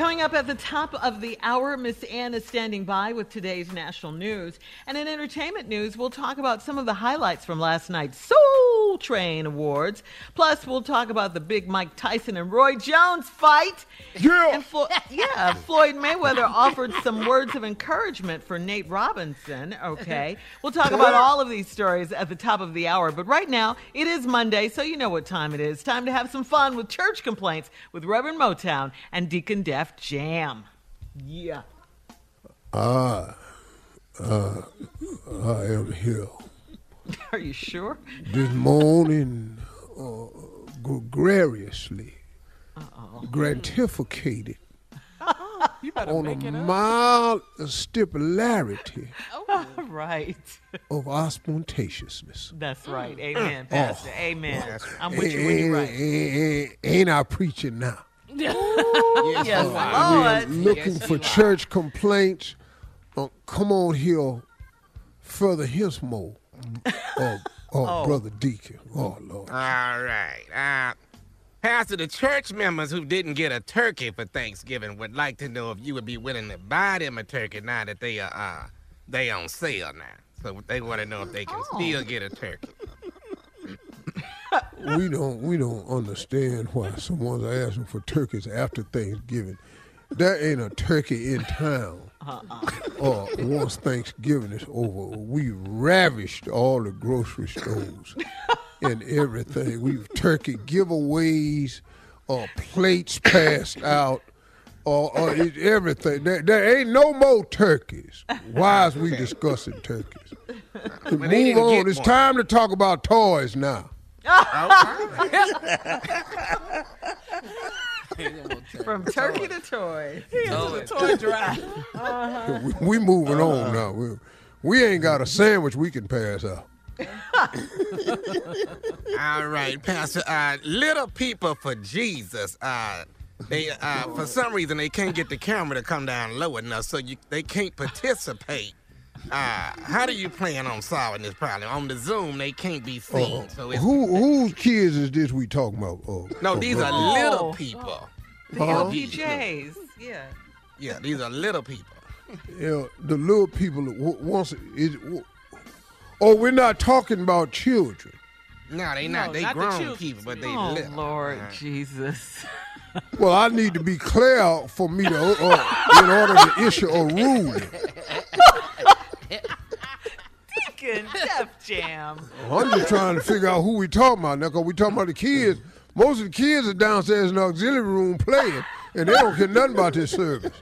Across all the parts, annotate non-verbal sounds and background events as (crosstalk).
Coming up at the top of the hour, Miss Ann is standing by with today's national news. And in entertainment news, we'll talk about some of the highlights from last night's Soul Train Awards. Plus, we'll talk about the big Mike Tyson and Roy Jones fight. Yeah. Flo- yeah, Floyd Mayweather offered some words of encouragement for Nate Robinson. Okay. We'll talk about all of these stories at the top of the hour. But right now, it is Monday, so you know what time it is. Time to have some fun with church complaints with Reverend Motown and Deacon Def Jam. Yeah. I, uh, I am here Are you sure? this morning, uh, gregariously, grantificated You better on a mild stipularity right. of ostentatiousness. That's right. Amen, Oh. Pastor. Amen. I'm with you when you're right. ain't- ain't I preaching now? Yes, We're Lord. looking for church complaints. Uh, come on here, further his more. (laughs) Oh, oh, brother Deacon. Oh Lord. All right. Uh, Pastor, the church members who didn't get a turkey for Thanksgiving would like to know if you would be willing to buy them a turkey now that they are uh, they on sale now. So they want to know if they can still get a turkey. We don't we don't understand why someone's asking for turkeys after Thanksgiving. There ain't a turkey in town. Uh-uh. Or once Thanksgiving is over, we ravished all the grocery stores and everything. We've turkey giveaways, or plates passed out, or, or it- everything. There, there ain't no more turkeys. Why is we discussing turkeys? they Move on. It's one. time to talk about toys now. From turkey to toy. toy drive. We, we moving on now. We, we ain't got a sandwich we can pass out. (laughs) All right, Pastor. Uh, little people for Jesus. Uh, they uh, for some reason they can't get the camera to come down low enough, so you, they can't participate. Uh, how do you plan on solving this problem? On the Zoom, they can't be seen. Uh, so it's, who whose kids is this we talking about? Uh, no, uh, these uh, are little people. The Huh? LPJs. Yeah. Yeah, these are little people. you know, the little people that w- wants is. Oh, we're not talking about children. No, they not. No, they not the grown children. people, but they Oh, little. Lord Uh, Jesus. Well, I need to be clear for me to, uh, in order to issue a ruling. (laughs) Deacon Def Jam. I'm just trying to figure out who we talking about now, because we talking about the kids. Most of the kids are downstairs in the auxiliary room playing, and they don't care nothing about this service.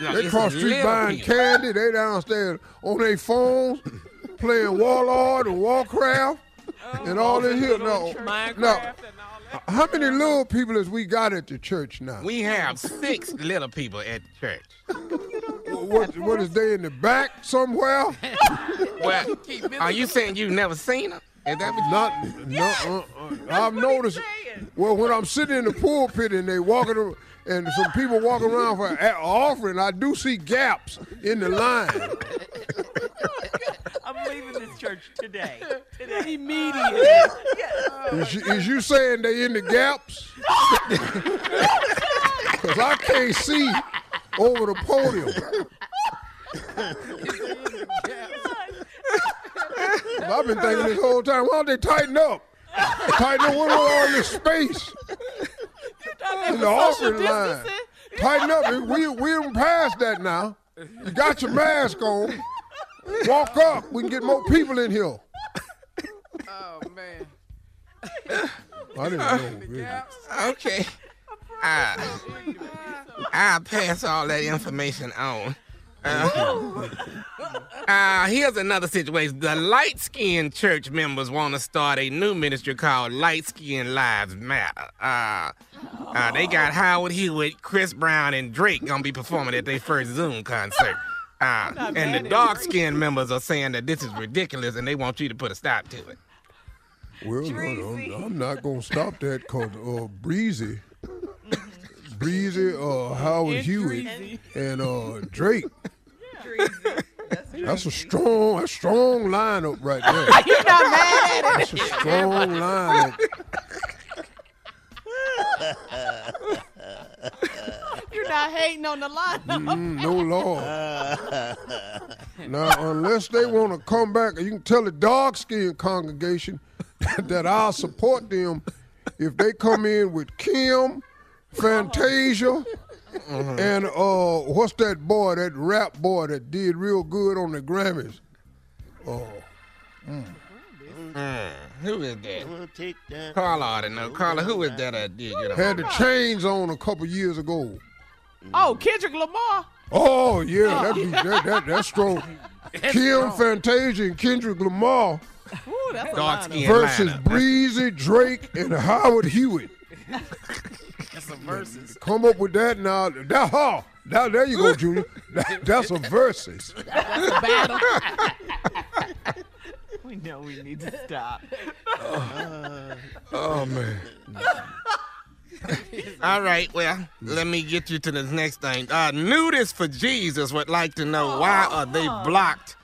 no, They it's cross the street buying people. candy. They downstairs on their phones playing Warlord and Warcraft and all this here. No, no. How many little people as we got at the church now? We have six little people at the church. What, what is they in the back somewhere? (laughs) Well, (laughs) are you saying (laughs) you've never seen them? Is that what Not, no, uh, uh, I've noticed. Well, when I'm sitting in the pulpit and they walking, ar- and some people walking around for a- offering, I do see gaps in the line. (laughs) I'm leaving this church today. Today. Immediately. Is you, is you saying they in the gaps? Cause I can't see over the podium. I've been thinking this whole time, why don't they tighten up? Tighten up, what about all this space? In the offering line. Tighten up. We, we done past that now. You got your mask on. Walk up. We can get more people in here. Oh man. I didn't know. really. (laughs) Okay. Uh, I'll pass all that information on. Uh, uh, here's another situation. The light skinned church members want to start a new ministry called Light Skinned Lives Matter. Uh, uh, they got Howard Hewitt, Chris Brown, and Drake gonna be performing at their first Zoom concert. Uh, and the dark skinned members are saying that this is ridiculous and they want you to put a stop to it. Well, no, no, I'm not gonna stop that because uh, Breezy, Breezy, uh, Howard Hewitt, and uh, Drake. (laughs) That's a strong, a strong lineup right there. (laughs) You're not mad at it? That's a (laughs) strong lineup. You're not hating on the line. Mm, no law. Now, unless they want to come back, you can tell the dark skinned congregation that I'll support them if they come in with Kim, Fantasia, and uh, what's that boy, that rap boy that did real good on the Grammys? Oh, Mm, who is that? Carla ought to know. Carla, who is that that did get had the chains on a couple years ago. Oh, Kendrick Lamar. Oh yeah, that be that, that that's (laughs) strong. Kim, Fantasia, and Kendrick Lamar. Ooh, that's a Dark lineup. skin versus lineup. Breezy, Drake, and Howard Hewitt. (laughs) That's a versus. Come up with that now. That, oh, now there you go, Junior. That, that's a versus. (laughs) That's a battle. (laughs) We know we need to stop. Oh man. All right, well, let me get you to the next thing. Uh, Nudists for Jesus would like to know why are they blocked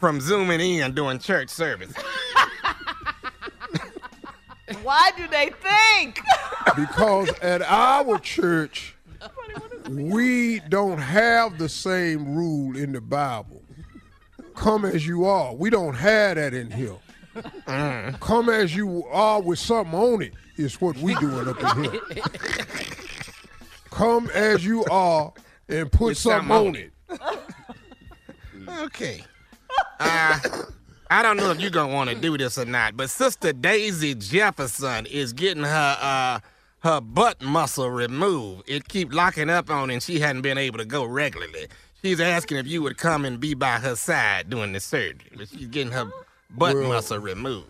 from zooming in during church service? Why do they think? Because at our church, we don't have the same rule in the Bible. Come as you are. We don't have that in here. Come as you are with something on it is what we doing up in here. Come as you are and put something something on on it. Okay. Uh, I don't know if you're gonna want to do this or not, but Sister Daisy Jefferson is getting her uh her butt muscle removed. It keep locking up on, and she hadn't been able to go regularly. She's asking if you would come and be by her side during the surgery, but she's getting her butt Well- muscle removed.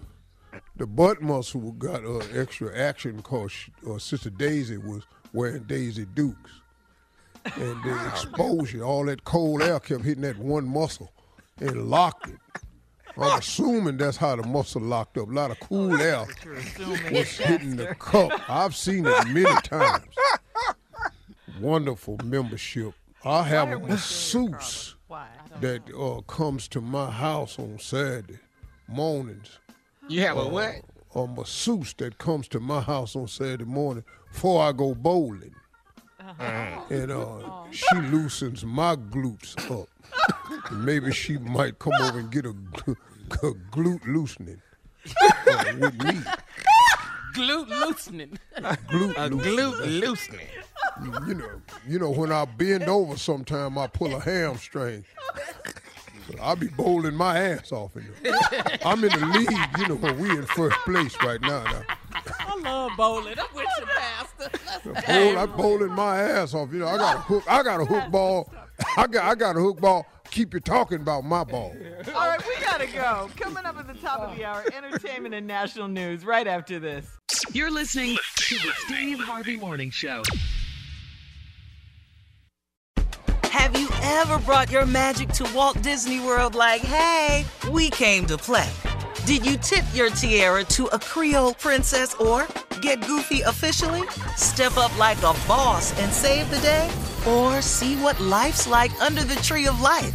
The butt muscle got uh, extra action because uh, Sister Daisy was wearing Daisy Dukes. And the exposure, all that cold air kept hitting that one muscle and locked it. I'm assuming that's how the muscle locked up. A lot of cool air was hitting the cup. I've seen it many (laughs) times. wonderful membership. I have a masseuse that uh, comes to my house on Saturday mornings. You have a Uh, what? A masseuse that comes to my house on Saturday morning before I go bowling. And uh, she loosens my glutes up. (laughs) Maybe she might come over and get a, a glute loosening uh, with me. Glute loosening. Glute A loosening. glute loosening. You know, you know when I bend over, sometime I pull a hamstring. I'll be bowling my ass off in there. I'm in the league, you know, when we in first place right now. now. I love bowling. I'm with you, Pastor. Bowl, I bowling my ass off. You know, I got a hook. I got a hook ball. I got I got a hook ball. Keep you talking about my ball. (laughs) All right, we gotta go. Coming up at the top of the hour, entertainment and national news right after this. You're listening to the Steve Harvey Morning Show. Have you ever brought your magic to Walt Disney World like, hey, we came to play? Did you tip your tiara to a Creole princess or get goofy officially? Step up like a boss and save the day? Or see what life's like under the tree of life?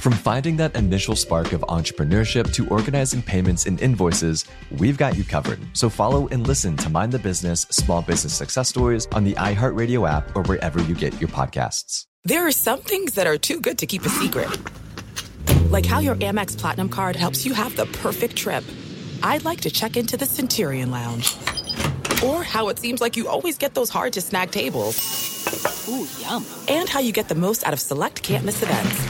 From finding that initial spark of entrepreneurship to organizing payments and invoices, we've got you covered. So follow and listen to Mind the Business Small Business Success Stories on the iHeartRadio app or wherever you get your podcasts. There are some things that are too good to keep a secret. Like how your Amex Platinum card helps you have the perfect trip. I'd like to check into the Centurion Lounge. Or how it seems like you always get those hard to snag tables. Ooh, yum. And how you get the most out of select can't miss events.